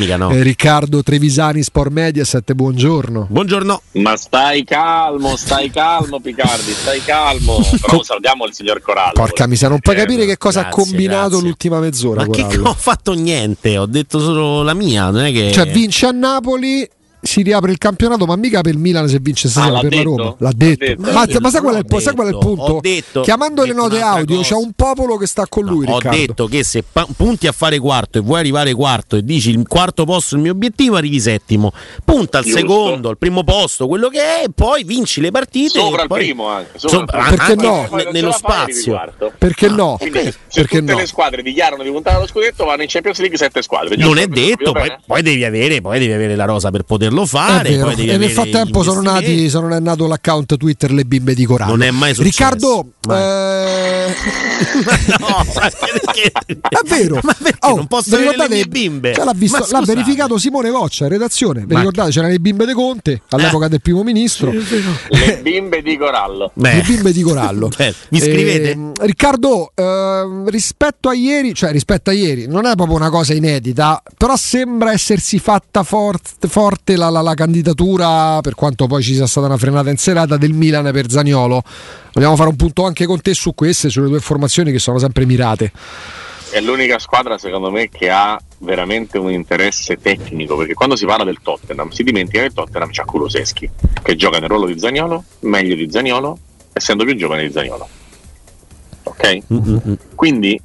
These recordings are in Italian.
No. Eh, Riccardo Trevisani, Sport Mediaset, buongiorno. Buongiorno. Ma stai calmo, stai calmo Picardi, stai calmo. Però salutiamo il signor Corallo. Porca miseria, non puoi Eh, capire che cosa grazie, ha combinato grazie. l'ultima mezz'ora. Ma che Corallo. ho fatto niente, ho detto solo la mia, non è che Cioè, vince a Napoli. Si riapre il campionato, ma mica per il Milan se vince stasera Ah, l'ha per la detto? Roma. L'ha L'ha detto. detto. Ma, ma sai, qual è non il, po- ho sai qual è il detto, punto? ho detto- Chiamando ho le detto note audio, cosa. c'è un popolo che sta con lui. ho Riccardo. detto che se pa- punti a fare quarto e vuoi arrivare quarto e dici il quarto posto è il mio obiettivo, arrivi settimo. Punta al Giusto. secondo, al primo posto, quello che è, e poi vinci le partite. Sopra e il primo anche. Sopra- Sopra Perché no? Ce Nello la spazio. Perché no? Quindi, se Perché tutte no? le squadre dichiarano di puntare allo scudetto, vanno in Champions League sette squadre. Non è detto, poi devi avere la rosa per poterlo È fare. vero. poi devi E nel frattempo sono nati, sono è nato l'account Twitter Le Bimbe di Corallo. Non è mai successo. Riccardo, eh, no, ma perché? È vero. Ma perché Oh, non posso avere le mie bimbe? Cioè, l'ha, visto- l'ha verificato Simone Voccia in redazione. Vi ricordate? C'erano le bimbe de Conte all'epoca Eh. del primo ministro. Le bimbe di Corallo. Beh, Le bimbe di Corallo. Beh, mi scrivete? Ehm, Riccardo, ehm, rispetto a ieri, cioè rispetto a ieri, non è proprio una cosa inedita, però sembra essersi fatta forte, forte la, la- la candidatura, per quanto poi ci sia stata una frenata in serata, del Milan per Zaniolo. Vogliamo fare un punto anche con te su queste, sulle due formazioni che sono sempre mirate. È l'unica squadra, secondo me, che ha veramente un interesse tecnico. Perché quando si parla del Tottenham, si dimentica che il Tottenham c'ha Kuloseschi, che gioca nel ruolo di Zagnolo, meglio di Zagnolo, essendo più giovane di Zagnolo. Ok? Quindi,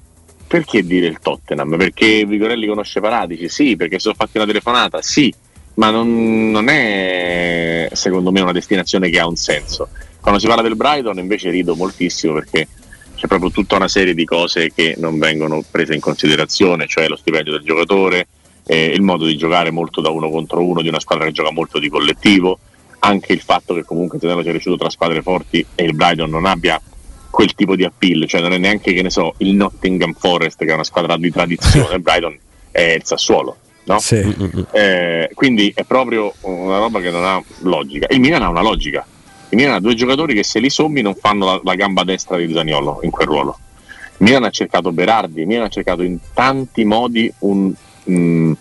perché dire il Tottenham? Perché Vigorelli conosce Paratici? Sì, perché sono fatti una telefonata? Sì, ma non, non è secondo me una destinazione che ha un senso. Quando si parla del Brighton invece rido moltissimo perché c'è proprio tutta una serie di cose che non vengono prese in considerazione, cioè lo stipendio del giocatore, eh, il modo di giocare molto da uno contro uno di una squadra che gioca molto di collettivo, anche il fatto che comunque Tenero sia cresciuto tra squadre forti e il Brighton non abbia quel tipo di appeal, cioè non è neanche che ne so il Nottingham Forest che è una squadra di tradizione, il Brighton è il Sassuolo, no? Mm-mm. Eh, quindi è proprio una roba che non ha logica. Il Milan ha una logica. Il Milan ha due giocatori che se li sommi non fanno la, la gamba destra di Zaniolo in quel ruolo. Il Milan ha cercato Berardi, il Milan ha cercato in tanti modi un mm,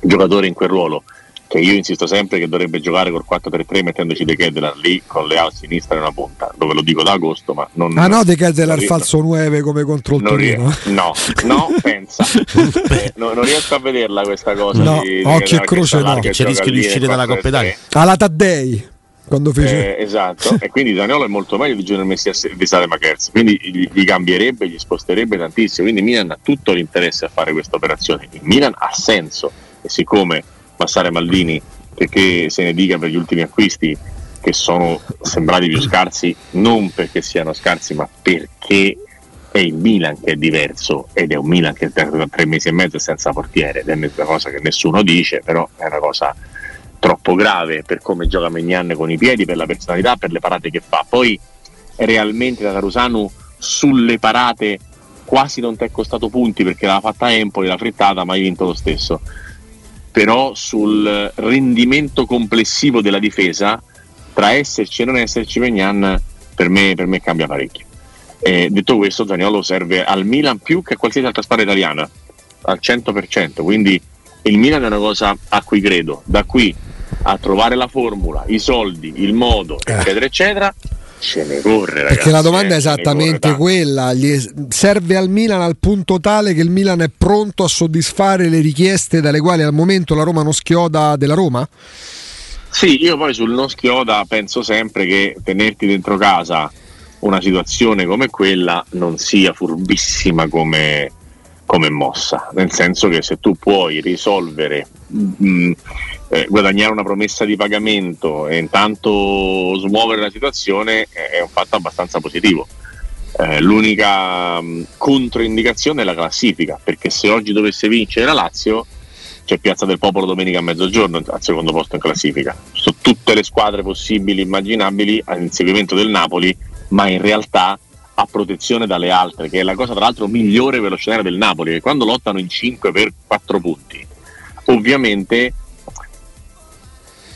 giocatore in quel ruolo che io insisto sempre che dovrebbe giocare col 4-3-3 mettendoci De Kedelar lì con le a sinistra e una punta, dove lo dico da agosto, ma non Ah no, De non- falso 9 come contro il non rie- Torino. no, no, pensa. Eh, no, non riesco a vederla questa cosa. No, di, occhio e croce no. che C'è il rischio di uscire dalla Coppa 4-3-3. Italia. Alla Taddei quando fece Eh, esatto, e quindi Zaniolo è molto meglio di Junior Messias e di Sale Makers, quindi gli, gli cambierebbe, gli sposterebbe tantissimo. Quindi Milan ha tutto l'interesse a fare questa operazione. Il Milan ha senso, e siccome Massare Maldini, che, che se ne dica per gli ultimi acquisti, che sono sembrati più scarsi, non perché siano scarsi, ma perché è il Milan che è diverso ed è un Milan che da tre mesi e mezzo è senza portiere ed è una cosa che nessuno dice, però è una cosa troppo grave per come gioca Megnan con i piedi, per la personalità, per le parate che fa. Poi realmente da Tarusanu sulle parate quasi non ti è costato punti perché l'ha fatta Empoli, l'ha frittata, ma hai vinto lo stesso. Però sul rendimento complessivo della difesa, tra esserci e non esserci Megnan, per me, per me cambia parecchio. Eh, detto questo, Zaniolo serve al Milan più che a qualsiasi altra squadra italiana, al 100%. Quindi il Milan è una cosa a cui credo. Da qui a trovare la formula, i soldi, il modo, Eh. eccetera, eccetera, ce ne corre, ragazzi. Perché la domanda eh, è esattamente quella: Gli serve al Milan al punto tale che il Milan è pronto a soddisfare le richieste dalle quali al momento la Roma non schioda della Roma? Sì, io poi sul non schioda penso sempre che tenerti dentro casa una situazione come quella non sia furbissima come, come mossa, nel senso che se tu puoi risolvere, mh, eh, guadagnare una promessa di pagamento e intanto smuovere la situazione è un fatto abbastanza positivo. Eh, l'unica mh, controindicazione è la classifica, perché se oggi dovesse vincere la Lazio c'è Piazza del Popolo domenica a mezzogiorno al secondo posto in classifica. Sono tutte le squadre possibili e immaginabili all'inseguimento del Napoli, ma in realtà a protezione dalle altre, che è la cosa tra l'altro migliore per lo scenario del Napoli, che quando lottano in 5 per 4 punti, ovviamente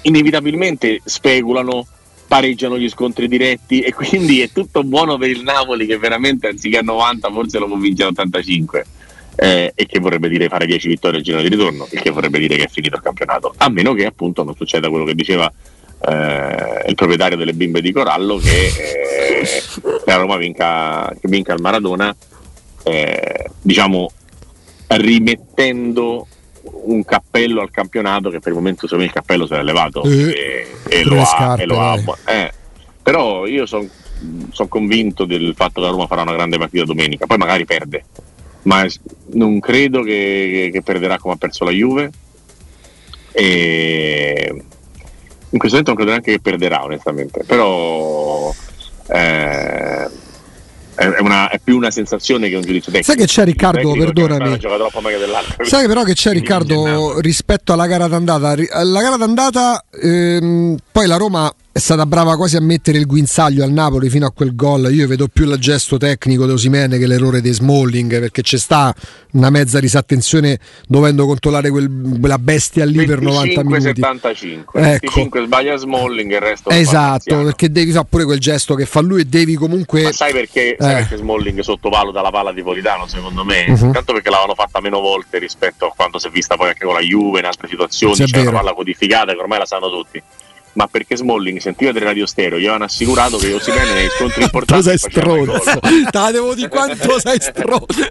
inevitabilmente speculano, pareggiano gli scontri diretti e quindi è tutto buono per il Napoli che veramente anziché a 90 forse lo può vincere a 85. eh, e che vorrebbe dire fare 10 vittorie al giro di ritorno, il che vorrebbe dire che è finito il campionato, a meno che appunto non succeda quello che diceva eh, il proprietario delle bimbe di Corallo che eh, la Roma vinca, che vinca il Maradona eh, diciamo rimettendo un cappello al campionato che per il momento secondo me il cappello si è elevato Eh, e, e lo scarpe, ha, e lo ha eh, però io sono convinto del fatto che la Roma farà una grande partita domenica poi magari perde ma non credo che, che perderà come ha perso la Juve. E in questo momento non credo neanche che perderà onestamente però eh, è, una- è più una sensazione che un giudizio tecnico Sai che c'è, Riccardo? Perdonami. Sai però che c'è Riccardo rispetto alla gara d'andata? Ri- La gara d'andata, ehm, poi la Roma è stata brava quasi a mettere il guinzaglio al Napoli fino a quel gol. Io vedo più il gesto tecnico di Osimene che l'errore di Smalling perché c'è sta una mezza disattenzione dovendo controllare quel- quella bestia lì per 90 minuti. 75 Ecco. 25 sbaglia Smalling il resto Esatto, perché devi fare pure quel gesto che fa lui e devi comunque. ma sai perché, sai Eh. perché Smalling sottovaluta la palla di Politano secondo me Mhm. intanto perché l'avevano fatta meno volte rispetto a quando si è vista poi anche con la Juve in altre situazioni Sì, è c'è una palla codificata che ormai la sanno tutti ma perché Smalling sentiva delle radio stereo gli avevano assicurato che Osimene nei scontri Tu importanti sei faceva i gol. stronzo, te la devo di quanto sei stronzo.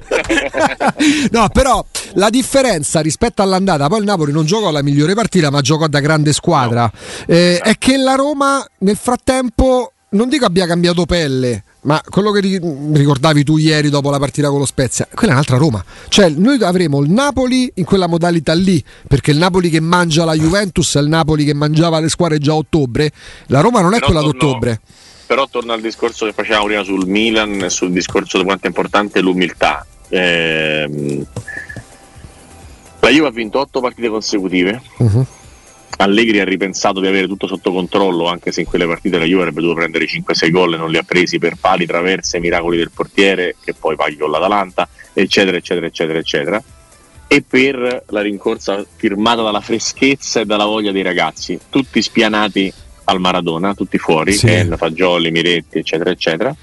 no, però la differenza rispetto all'andata, poi il Napoli non giocò la migliore partita, ma giocò da grande squadra. Eh, è che la Roma nel frattempo non dico abbia cambiato pelle, ma quello che ri- ricordavi tu ieri dopo la partita con lo Spezia, quella è un'altra Roma. Cioè, noi avremo il Napoli in quella modalità lì, perché il Napoli che mangia la Juventus è il Napoli che mangiava le squadre già a ottobre. La Roma non è Però quella torno- d'ottobre. Però torno al discorso che facevamo prima sul Milan e sul discorso di quanto è importante l'umiltà. Ehm, la Juve ha vinto otto partite consecutive. Mhm. Allegri ha ripensato di avere tutto sotto controllo, anche se in quelle partite la Juve avrebbe dovuto prendere 5-6 gol e non li ha presi per pali, traverse, miracoli del portiere, che poi paghi con l'Atalanta, eccetera, eccetera, eccetera, eccetera. E per la rincorsa firmata dalla freschezza e dalla voglia dei ragazzi, tutti spianati al Maradona, tutti fuori, Sì. Ken, Fagioli, Miretti, eccetera, eccetera,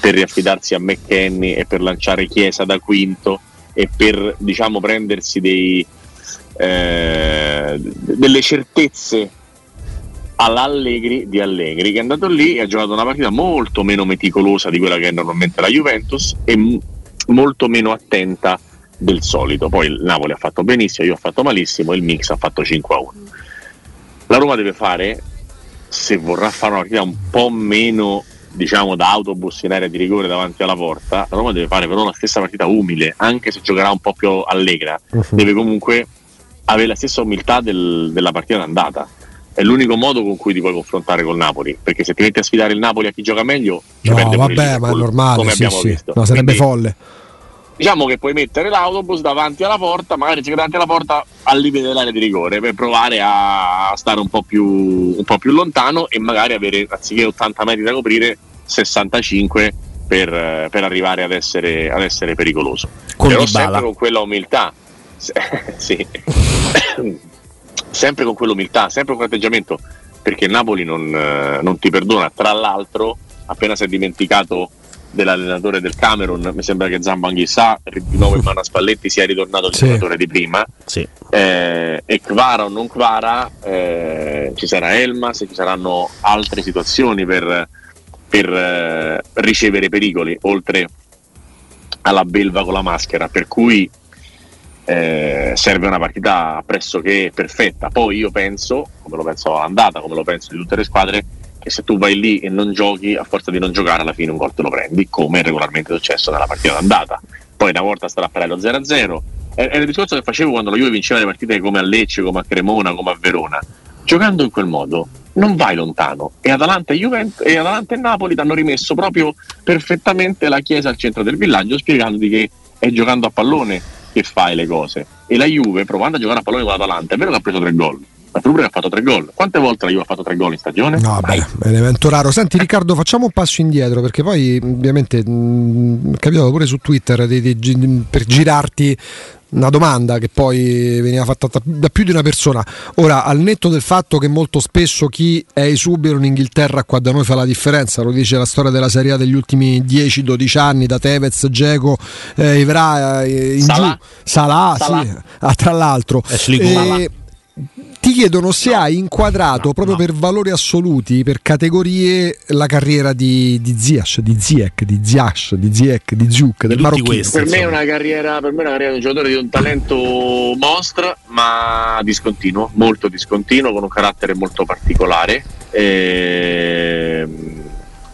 per riaffidarsi a McKenny e per lanciare Chiesa da quinto e per diciamo prendersi dei, eh, delle certezze all'Allegri di Allegri che è andato lì e ha giocato una partita molto meno meticolosa di quella che è normalmente la Juventus e m- molto meno attenta del solito. Poi il Napoli ha fatto benissimo, io ho fatto malissimo il Mix ha fatto 5 a 1 la Roma deve fare se vorrà fare una partita un po' meno diciamo da autobus in area di rigore davanti alla porta la Roma deve fare però la stessa partita umile anche se giocherà un po' più allegra deve comunque avere la stessa umiltà del- della partita d'andata. È l'unico modo con cui ti puoi confrontare col Napoli, perché se ti metti a sfidare il Napoli a chi gioca meglio, ci No, vabbè, ma è normale. sì, sì. No, sarebbe Quindi, folle. Diciamo che puoi mettere l'autobus davanti alla porta, magari davanti alla porta al limite dell'area di rigore per provare a stare un po' più, un po' più lontano e magari avere anziché 80 metri da coprire 65 per, per arrivare ad essere, ad essere pericoloso. Con Però sempre con quella umiltà. Sì. sempre con quell'umiltà, sempre con quell'atteggiamento, perché Napoli non, non ti perdona. Tra l'altro, appena si è dimenticato dell'allenatore del Camerun, mi sembra che Zambo Anghissà, di nuovo in mano a Spalletti, sia ritornato il Sì. giocatore di prima. Sì. Eh, e Kvara o non Kvara, eh, ci sarà Elmas e ci saranno altre situazioni per, per, eh, ricevere pericoli, oltre alla belva con la maschera, per cui eh, serve una partita pressoché perfetta. Poi io penso, come lo penso all'andata, come lo penso di tutte le squadre, che se tu vai lì e non giochi, a forza di non giocare, alla fine un gol te lo prendi, come è regolarmente successo nella partita d'andata. Poi una volta starà a lo 0-0. È, è il discorso che facevo quando la Juve vinceva le partite come a Lecce, come a Cremona, come a Verona. Giocando in quel modo non vai lontano e Atalanta e, Juvent- e Atalanta e Napoli ti hanno rimesso proprio perfettamente la chiesa al centro del villaggio spiegandoti che è giocando a pallone che fai le cose e la Juve provando a giocare a pallone con l'Atalanta è vero che ha preso tre gol è che ha fatto tre gol quante volte la Juve ha fatto tre gol in stagione? No, vabbè, è un evento raro. Senti Riccardo, facciamo un passo indietro perché poi ovviamente mh, è capitato pure su Twitter di- di gi- per girarti una domanda che poi veniva fatta da più di una persona. Ora, al netto del fatto che molto spesso chi è esubero in Inghilterra qua da noi fa la differenza, lo dice la storia della Serie A degli ultimi 10-12 anni, da Tevez, Geco, eh, Ivra, eh, in Salah. giù, Salah, Salah. Sì, ah, tra l'altro. Eh, ti chiedono se hai inquadrato proprio per valori assoluti, per categorie, la carriera di, di Ziyech, di Ziyech, di Ziyech, di Ziyech, di Zuk, del tutti marocchino. questi. Per me, è una carriera, per me è una carriera di un giocatore di un talento mostro, ma discontinuo, molto discontinuo, con un carattere molto particolare. Ehm,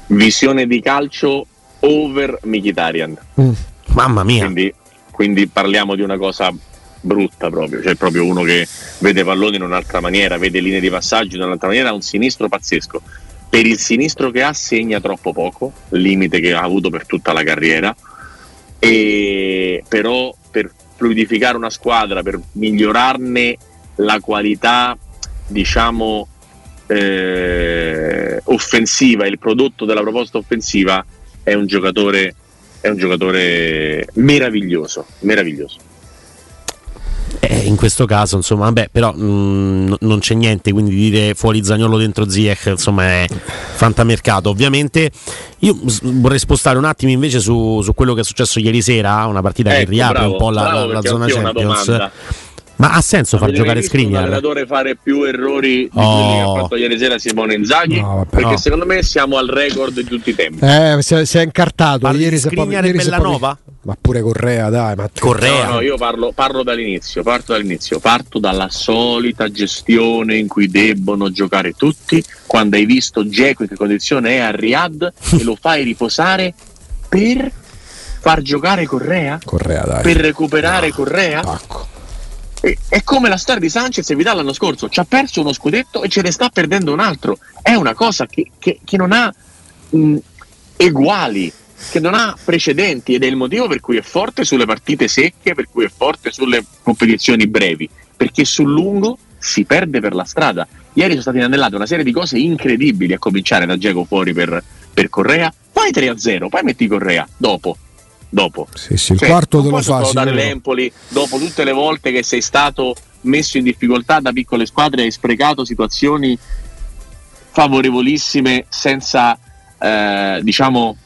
visione di calcio over Mkhitaryan. Mm. Mamma mia. Quindi, quindi parliamo di una cosa brutta proprio, cioè proprio uno che vede palloni in un'altra maniera, vede linee di passaggio in un'altra maniera, ha un sinistro pazzesco. Per il sinistro che ha segna troppo poco, limite che ha avuto per tutta la carriera, e però per fluidificare una squadra, per migliorarne la qualità, diciamo, eh, offensiva, il prodotto della proposta offensiva, è un giocatore, è un giocatore meraviglioso, meraviglioso. Eh, in questo caso, insomma, vabbè, però mh, non c'è niente, quindi dire fuori Zagnolo dentro Ziyech, insomma, è fantamercato. Ovviamente, io vorrei spostare un attimo invece su, su quello che è successo ieri sera, una partita che Ecco, riapre bravo, un po' la, la- la zona Champions. domanda. Ma ha senso far giocare Skriniar? allenatore fare più errori di Oh. quelli che ha fatto ieri sera Simone Inzaghi? No, vabbè, perché no. secondo me siamo al record di tutti i tempi. Eh, si è, si è incartato. Parli ieri di si è e Bellanova? Ma pure Correa, dai. Ma Correa. No, no, io parlo, parlo dall'inizio, parto dall'inizio, parto dalla solita gestione in cui debbono giocare tutti. Quando hai visto Geco in che condizione è a Riyadh e lo fai riposare per far giocare Correa? Correa, dai. Per recuperare Correa? Attacco. È come la storia di Sanchez e Vidal l'anno scorso, ci ha perso uno scudetto e ce ne sta perdendo un altro. È una cosa che, che- che non ha mh, eguali, che non ha precedenti ed è il motivo per cui è forte sulle partite secche, per cui è forte sulle competizioni brevi, perché sul lungo si perde per la strada. Ieri sono state inanellate una serie di cose incredibili, a cominciare da Geco fuori per, per Correa, poi 3-0, poi metti Correa dopo. Dopo. Sì, sì, il Cioè, quarto te lo fa. sicuro. l'Empoli dopo tutte le volte che sei stato messo in difficoltà da piccole squadre hai sprecato situazioni favorevolissime senza eh, diciamo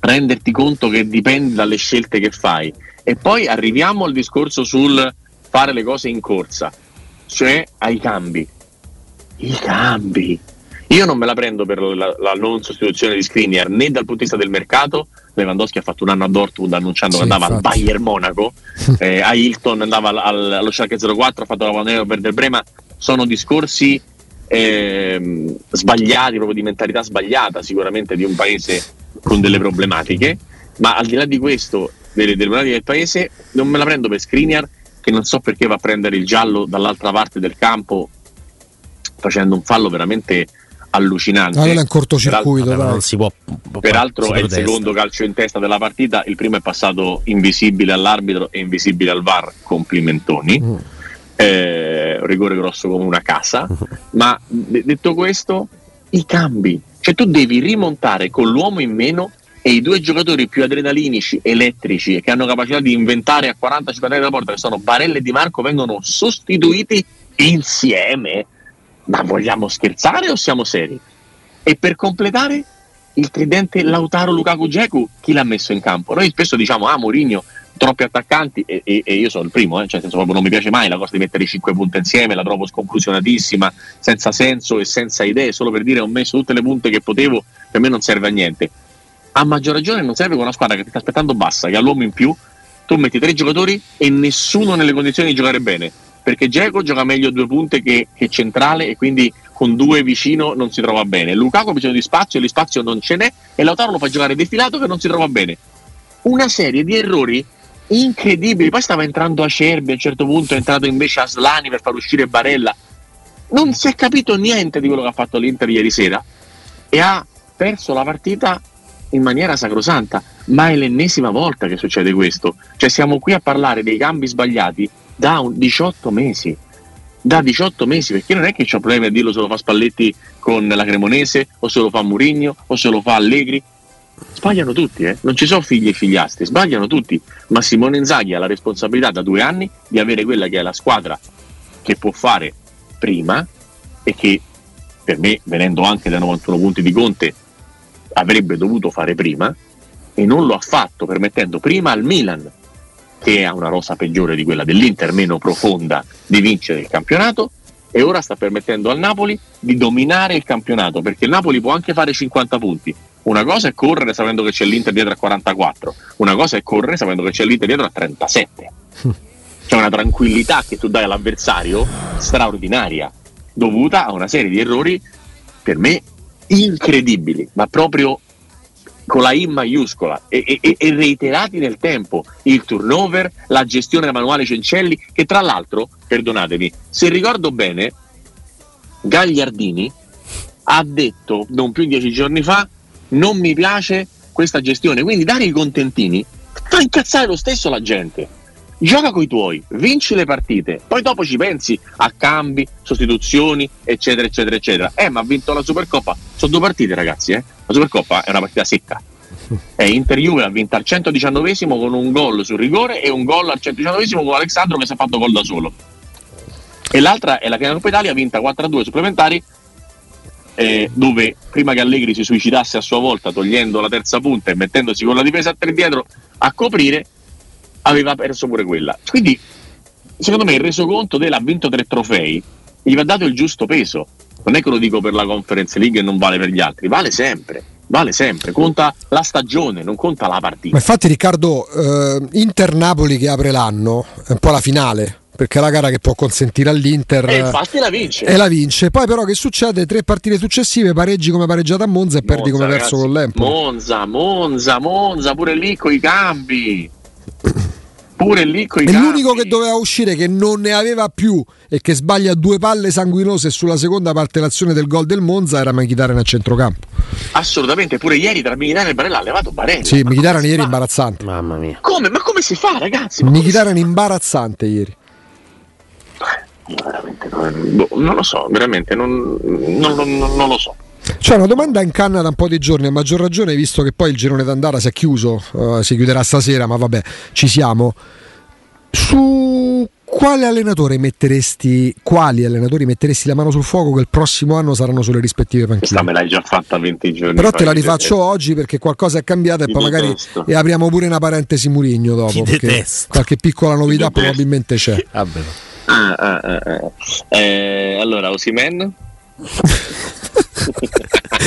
renderti conto che dipende dalle scelte che fai e poi arriviamo al discorso sul fare le cose in corsa cioè ai cambi i cambi io non me la prendo per la, la non sostituzione di Skriniar né dal punto di vista del mercato. Lewandowski ha fatto un anno a Dortmund annunciando Sì, che andava infatti. al Bayern Monaco. Eh, a Hilton andava al- al- allo Schalke 04 ha fatto la Panera per Del Brema sono discorsi ehm, sbagliati proprio di mentalità sbagliata sicuramente di un paese con delle problematiche. Ma al di là di questo delle, delle problematiche del paese non me la prendo per Skriniar che non so perché va a prendere il giallo dall'altra parte del campo facendo un fallo veramente allucinante Ah, quello è un cortocircuito, non si può. Peraltro si è il protesta. secondo calcio in testa della partita, il primo è passato invisibile all'arbitro e invisibile al VAR, complimentoni. Mm. Eh, rigore grosso come una casa. Ma de- detto questo, i cambi, cioè tu devi rimontare con l'uomo in meno e i due giocatori più adrenalinici, elettrici e che hanno capacità di inventare a 40-50 metri dalla porta, che sono Barella e Di Marco, vengono sostituiti insieme. Ma vogliamo scherzare o siamo seri? E per completare il tridente Lautaro Lukaku Geku, chi l'ha messo in campo? Noi spesso diciamo, ah Mourinho, troppi attaccanti, e, e- e io sono il primo, eh, cioè senso non mi piace mai la cosa di mettere cinque punte insieme, la trovo sconclusionatissima, senza senso e senza idee, solo per dire ho messo tutte le punte che potevo, per me non serve a niente. A maggior ragione non serve con una squadra che ti sta aspettando bassa, che ha l'uomo in più, tu metti tre giocatori e nessuno nelle condizioni di giocare bene, perché Geco gioca meglio a due punte che, che centrale e quindi con due vicino non si trova bene. Lukaku ha bisogno di spazio e lì spazio non ce n'è e Lautaro lo fa giocare defilato che non si trova bene. Una serie di errori incredibili. Poi stava entrando Acerbi, a un certo punto è entrato invece Aslani per far uscire Barella. Non si è capito niente di quello che ha fatto l'Inter ieri sera e ha perso la partita in maniera sacrosanta. Ma è l'ennesima volta che succede questo. Cioè siamo qui a parlare dei cambi sbagliati da un 18 mesi. Da 18 mesi, perché non è che c'ho problemi a dirlo se lo fa Spalletti con la Cremonese, o se lo fa Murigno, o se lo fa Allegri. sbagliano tutti, eh? non ci sono figli e figliastri, sbagliano tutti, ma Simone Inzaghi ha la responsabilità da due anni di avere quella che è la squadra che può fare prima e che per me, venendo anche da 91 punti di Conte, avrebbe dovuto fare prima e non lo ha fatto, permettendo prima al Milan, che ha una rosa peggiore di quella dell'Inter, meno profonda, di vincere il campionato e ora sta permettendo al Napoli di dominare il campionato, perché il Napoli può anche fare 50 punti. Una cosa è correre sapendo che c'è l'Inter dietro a 44, una cosa è correre sapendo che c'è l'Inter dietro a 37. C'è una tranquillità che tu dai all'avversario straordinaria, dovuta a una serie di errori per me incredibili, ma proprio con la I maiuscola e, e, e, reiterati nel tempo il turnover, la gestione manuale Cencelli, che tra l'altro, perdonatemi, se ricordo bene, Gagliardini ha detto non più di dieci giorni fa non mi piace questa gestione, quindi dare i contentini fa incazzare lo stesso la gente gioca coi tuoi, vinci le partite, poi dopo ci pensi a cambi, sostituzioni, eccetera, eccetera, eccetera. Eh, ma ha vinto la Supercoppa. Sono due partite, ragazzi, eh. La Supercoppa è una partita secca. E Inter Juve ha vinto al 119 con un gol sul rigore e un gol al 119 con Alessandro che si è fatto gol da solo. E l'altra è la finale Coppa Italia, vinta 4-2 supplementari, eh, dove prima che Allegri si suicidasse a sua volta togliendo la terza punta e mettendosi con la difesa a tre dietro a coprire, aveva perso pure quella. Quindi, secondo me, il resoconto dell'ha vinto tre trofei gli va dato il giusto peso. Non è che lo dico per la Conference League e non vale per gli altri, vale sempre. Vale sempre, conta la stagione, non conta la partita. Ma infatti, Riccardo, eh, Inter-Napoli che apre l'anno è un po' la finale perché è la gara che può consentire all'Inter e infatti la vince e la vince poi però che succede tre partite successive pareggi come pareggiato a Monza e Monza, perdi come ragazzi, perso con l'Empoli Monza Monza Monza pure lì con i cambi pure lì con i E l'unico che doveva uscire che non ne aveva più e che sbaglia due palle sanguinose sulla seconda parte dell'azione del gol del Monza era Mkhitaryan a centrocampo. Assolutamente, pure ieri tra Mkhitaryan e Barella ha levato Barella. Sì, Mkhitaryan ieri imbarazzante. Mamma mia. Come? Ma come si fa, ragazzi? Mkhitaryan imbarazzante ieri. Io veramente non, boh, non lo so, veramente non, non, non lo so. C'è una domanda in canna da un po' di giorni, a maggior ragione visto che poi il girone d'andata si è chiuso, uh, si chiuderà stasera, ma vabbè, ci siamo. Su quale allenatore metteresti, quali allenatori metteresti la mano sul fuoco che il prossimo anno saranno sulle rispettive panchine? Questa me l'hai già fatta 20 giorni Però te la rifaccio te oggi perché qualcosa è cambiato e poi magari e apriamo pure una parentesi Murigno dopo. Qualche piccola novità probabilmente c'è. Vabbè. Ah, ah, ah, eh, allora, Osimen?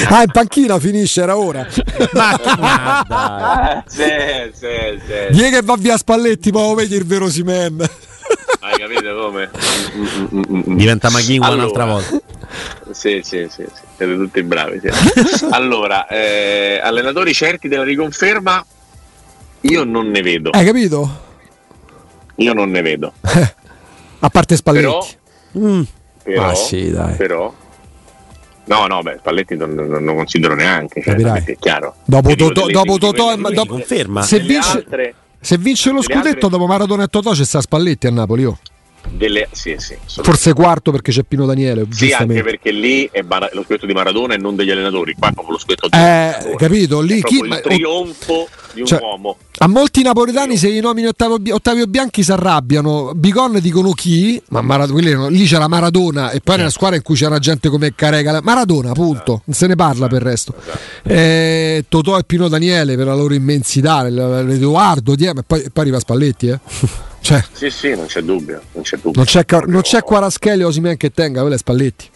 ah, in panchina finisce, era ora. Ma dai. sì, sì, sì. Vieni che va via Spalletti, poi vedi il vero Simen. Hai capito come? Diventa Maghin allora, un'altra volta. Sì, sì, sì, sì. siete tutti bravi. Sì. allora, eh, allenatori certi della riconferma, io non ne vedo. Hai capito? Io non ne vedo. A parte Spalletti. Però, mm. però, ah, sì, però No, no, beh, Spalletti non, non, non considero neanche, cioè, è chiaro. Dopo Totò, dopo Totò, dopo, conferma. Se vince, altre, se vince lo scudetto altre... dopo Maradona e Totò c'è sta Spalletti a Napoli, oh. Delle, sì, sì, Forse quarto perché c'è Pino Daniele. Sì, anche perché lì è lo scudetto di Maradona e non degli allenatori. Qua è proprio lo scudetto di eh, capito? Lì chi, il trionfo di un cioè, uomo. A molti napoletani, se gli nomini Ottavio, Ottavio Bianchi si arrabbiano. Bigon dicono chi, ma Maradona, lì c'era Maradona e poi nella squadra in cui c'era gente come Carega. Maradona, punto. Non se ne parla per il resto. Eh, Totò e Pino Daniele per la loro immensità, Edoardo, e poi, poi arriva Spalletti, eh. Cioè, sì, sì, non c'è dubbio. Non c'è, dubbio. Non c'è, non c'è Quaraschelli o Osimen che tenga, quello è Spalletti.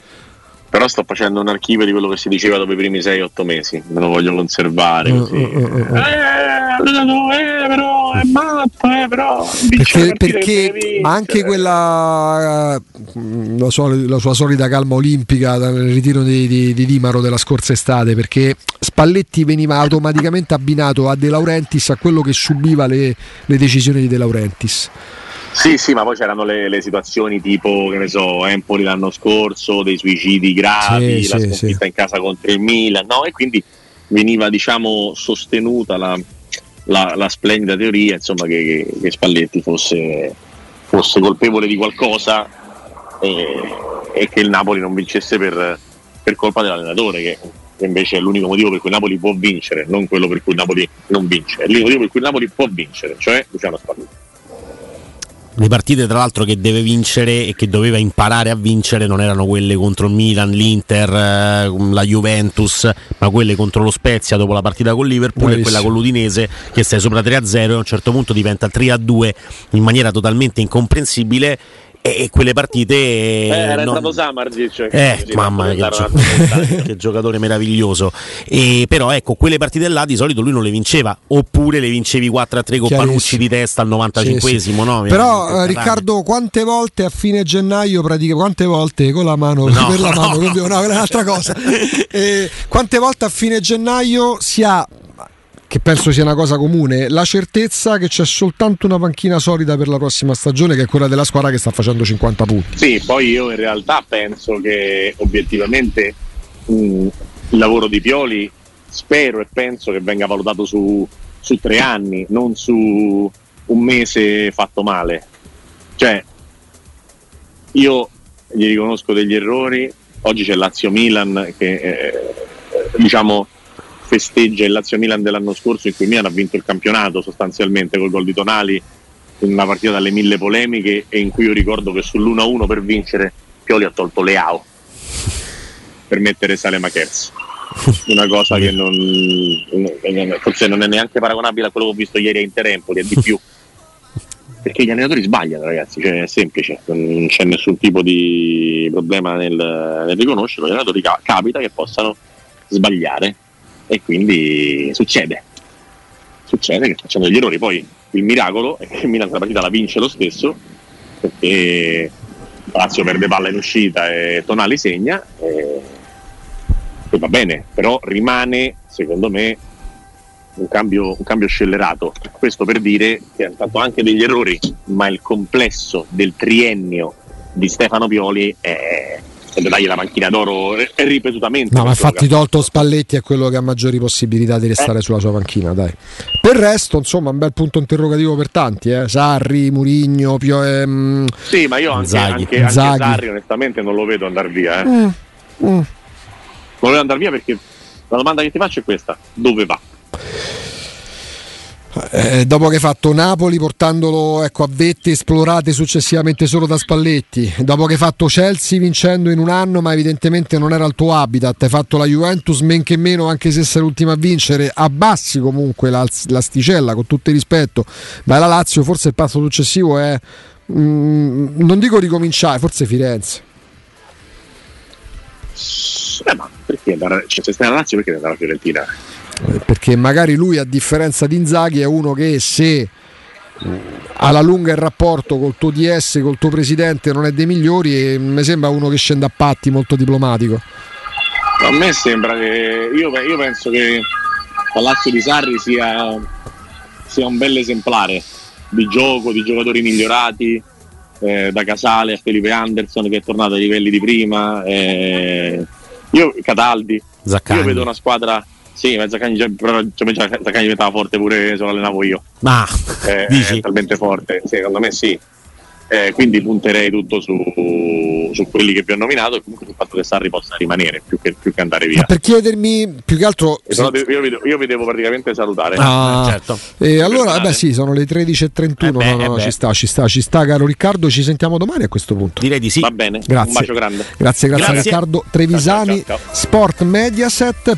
Però sto facendo un archivio di quello che si diceva dopo i primi 6-8 mesi, me lo voglio conservare. Così. Uh, uh, uh, eh, eh, però è matto, eh, però. Perché, perché ma anche quella uh, la, sua, la, sua, solita calma olimpica nel ritiro di, di, di Dimaro della scorsa estate, perché Spalletti veniva automaticamente abbinato a De Laurentiis, a quello che subiva le, le decisioni di De Laurentiis. Sì, sì, ma poi c'erano le, le, situazioni tipo, che ne so, Empoli l'anno scorso, dei suicidi gravi, sì, la sì, sconfitta sì. in casa contro il Milan, no? E quindi veniva, diciamo, sostenuta la, la, la splendida teoria, insomma, che, che, che Spalletti fosse, fosse, colpevole di qualcosa e, e, che il Napoli non vincesse per, per colpa dell'allenatore, che invece è l'unico motivo per cui Napoli può vincere, non quello per cui Napoli non vince, è l'unico motivo per cui Napoli può vincere, cioè Luciano Spalletti le partite tra l'altro che deve vincere e che doveva imparare a vincere non erano quelle contro il Milan, l'Inter, eh, la Juventus, ma quelle contro lo Spezia dopo la partita con Liverpool Bravissimo. e quella con l'Udinese che stai sopra 3-0 e a un certo punto diventa 3-2 in maniera totalmente incomprensibile e quelle partite eh, era non... entrato Samardzic cioè, eh, mamma che, gio... che, giocatore meraviglioso e, però ecco quelle partite là di solito lui non le vinceva oppure le vincevi 4 a 3 con Panucci di testa al 95esimo sì, sì. no? però eh, Riccardo quante volte a fine gennaio pratica quante volte con la mano no, per la no. mano no, no, è un'altra cosa eh, quante volte a fine gennaio si ha che penso sia una cosa comune, la certezza che c'è soltanto una panchina solida per la prossima stagione, che è quella della squadra che sta facendo 50 punti. Sì, poi io in realtà penso che obiettivamente mh, il lavoro di Pioli spero e penso che venga valutato su, su tre anni, non su un mese fatto male. Cioè, io gli riconosco degli errori, oggi c'è Lazio-Milan che eh, diciamo festeggia il Lazio Milan dell'anno scorso in cui Milan ha vinto il campionato sostanzialmente col gol di Tonali in una partita dalle mille polemiche e in cui io ricordo che sull'1-1 per vincere Pioli ha tolto Leao per mettere Sale Makers una cosa che non, forse non è neanche paragonabile a quello che ho visto ieri a Interempoli, è di più. Perché gli allenatori sbagliano ragazzi, cioè è semplice, non c'è nessun tipo di problema nel, nel riconoscerlo, gli allenatori capita che possano sbagliare e quindi succede. Succede che facciano degli errori. Poi il miracolo è che il Milan la partita la vince lo stesso perché Lazio perde palla in uscita e Tonali segna e, e va bene, però rimane secondo me un cambio, un cambio, scellerato. Questo per dire che hanno fatto anche degli errori, ma il complesso del triennio di Stefano Pioli è, e dargli la panchina d'oro ripetutamente. No, ma infatti tolto Spalletti è quello che ha maggiori possibilità di restare eh. sulla sua panchina, dai. Per il resto, insomma, un bel punto interrogativo per tanti, eh. Sarri, Murigno, Pio, ehm... Sì, ma io anche, anche, anche Sarri onestamente non lo vedo andare via, eh. mm. Mm. Non lo vedo andare via perché la domanda che ti faccio è questa: dove va? Eh, dopo che hai fatto Napoli portandolo ecco, a vette esplorate successivamente solo da Spalletti, dopo che hai fatto Chelsea vincendo in un anno ma evidentemente non era il tuo habitat, hai fatto la Juventus men che meno anche se sei l'ultima a vincere, abbassi comunque la, l'asticella con tutto il rispetto, ma la Lazio forse il passo successivo è, mm, non dico ricominciare, forse Firenze. Eh, ma perché cioè, se stai alla Lazio perché andare alla Fiorentina? Perché magari lui a differenza di Inzaghi è uno che se alla lunga il rapporto col tuo DS, col tuo presidente non è dei migliori e mi sembra uno che scende a patti molto diplomatico. A me sembra che io, io penso che Palazzo di Sarri sia, sia, un bel esemplare di gioco, di giocatori migliorati, eh, da Casale a Felipe Anderson che è tornato ai livelli di prima, eh, io Cataldi, Zaccagni. io vedo una squadra sì, ma Zaccagni, però cioè, Zaccagni diventava forte pure se lo allenavo io. Ma eh, è talmente forte, secondo me sì. Eh, quindi punterei tutto su, su, quelli che vi ho nominato e comunque sul fatto che Sarri possa rimanere più che, più che andare via. Ma per chiedermi più che altro. Sì. Io, vi, io, vi, devo praticamente salutare. Ah, eh, certo. E allora, beh, sì, sono le 13.31. Eh beh, no, no, eh ci sta, ci sta, ci sta, caro Riccardo. Ci sentiamo domani a questo punto. Direi di sì. Va bene. Grazie. Un bacio grande. Grazie, grazie, grazie. Riccardo Trevisani, ciao, ciao, ciao. Sport Mediaset.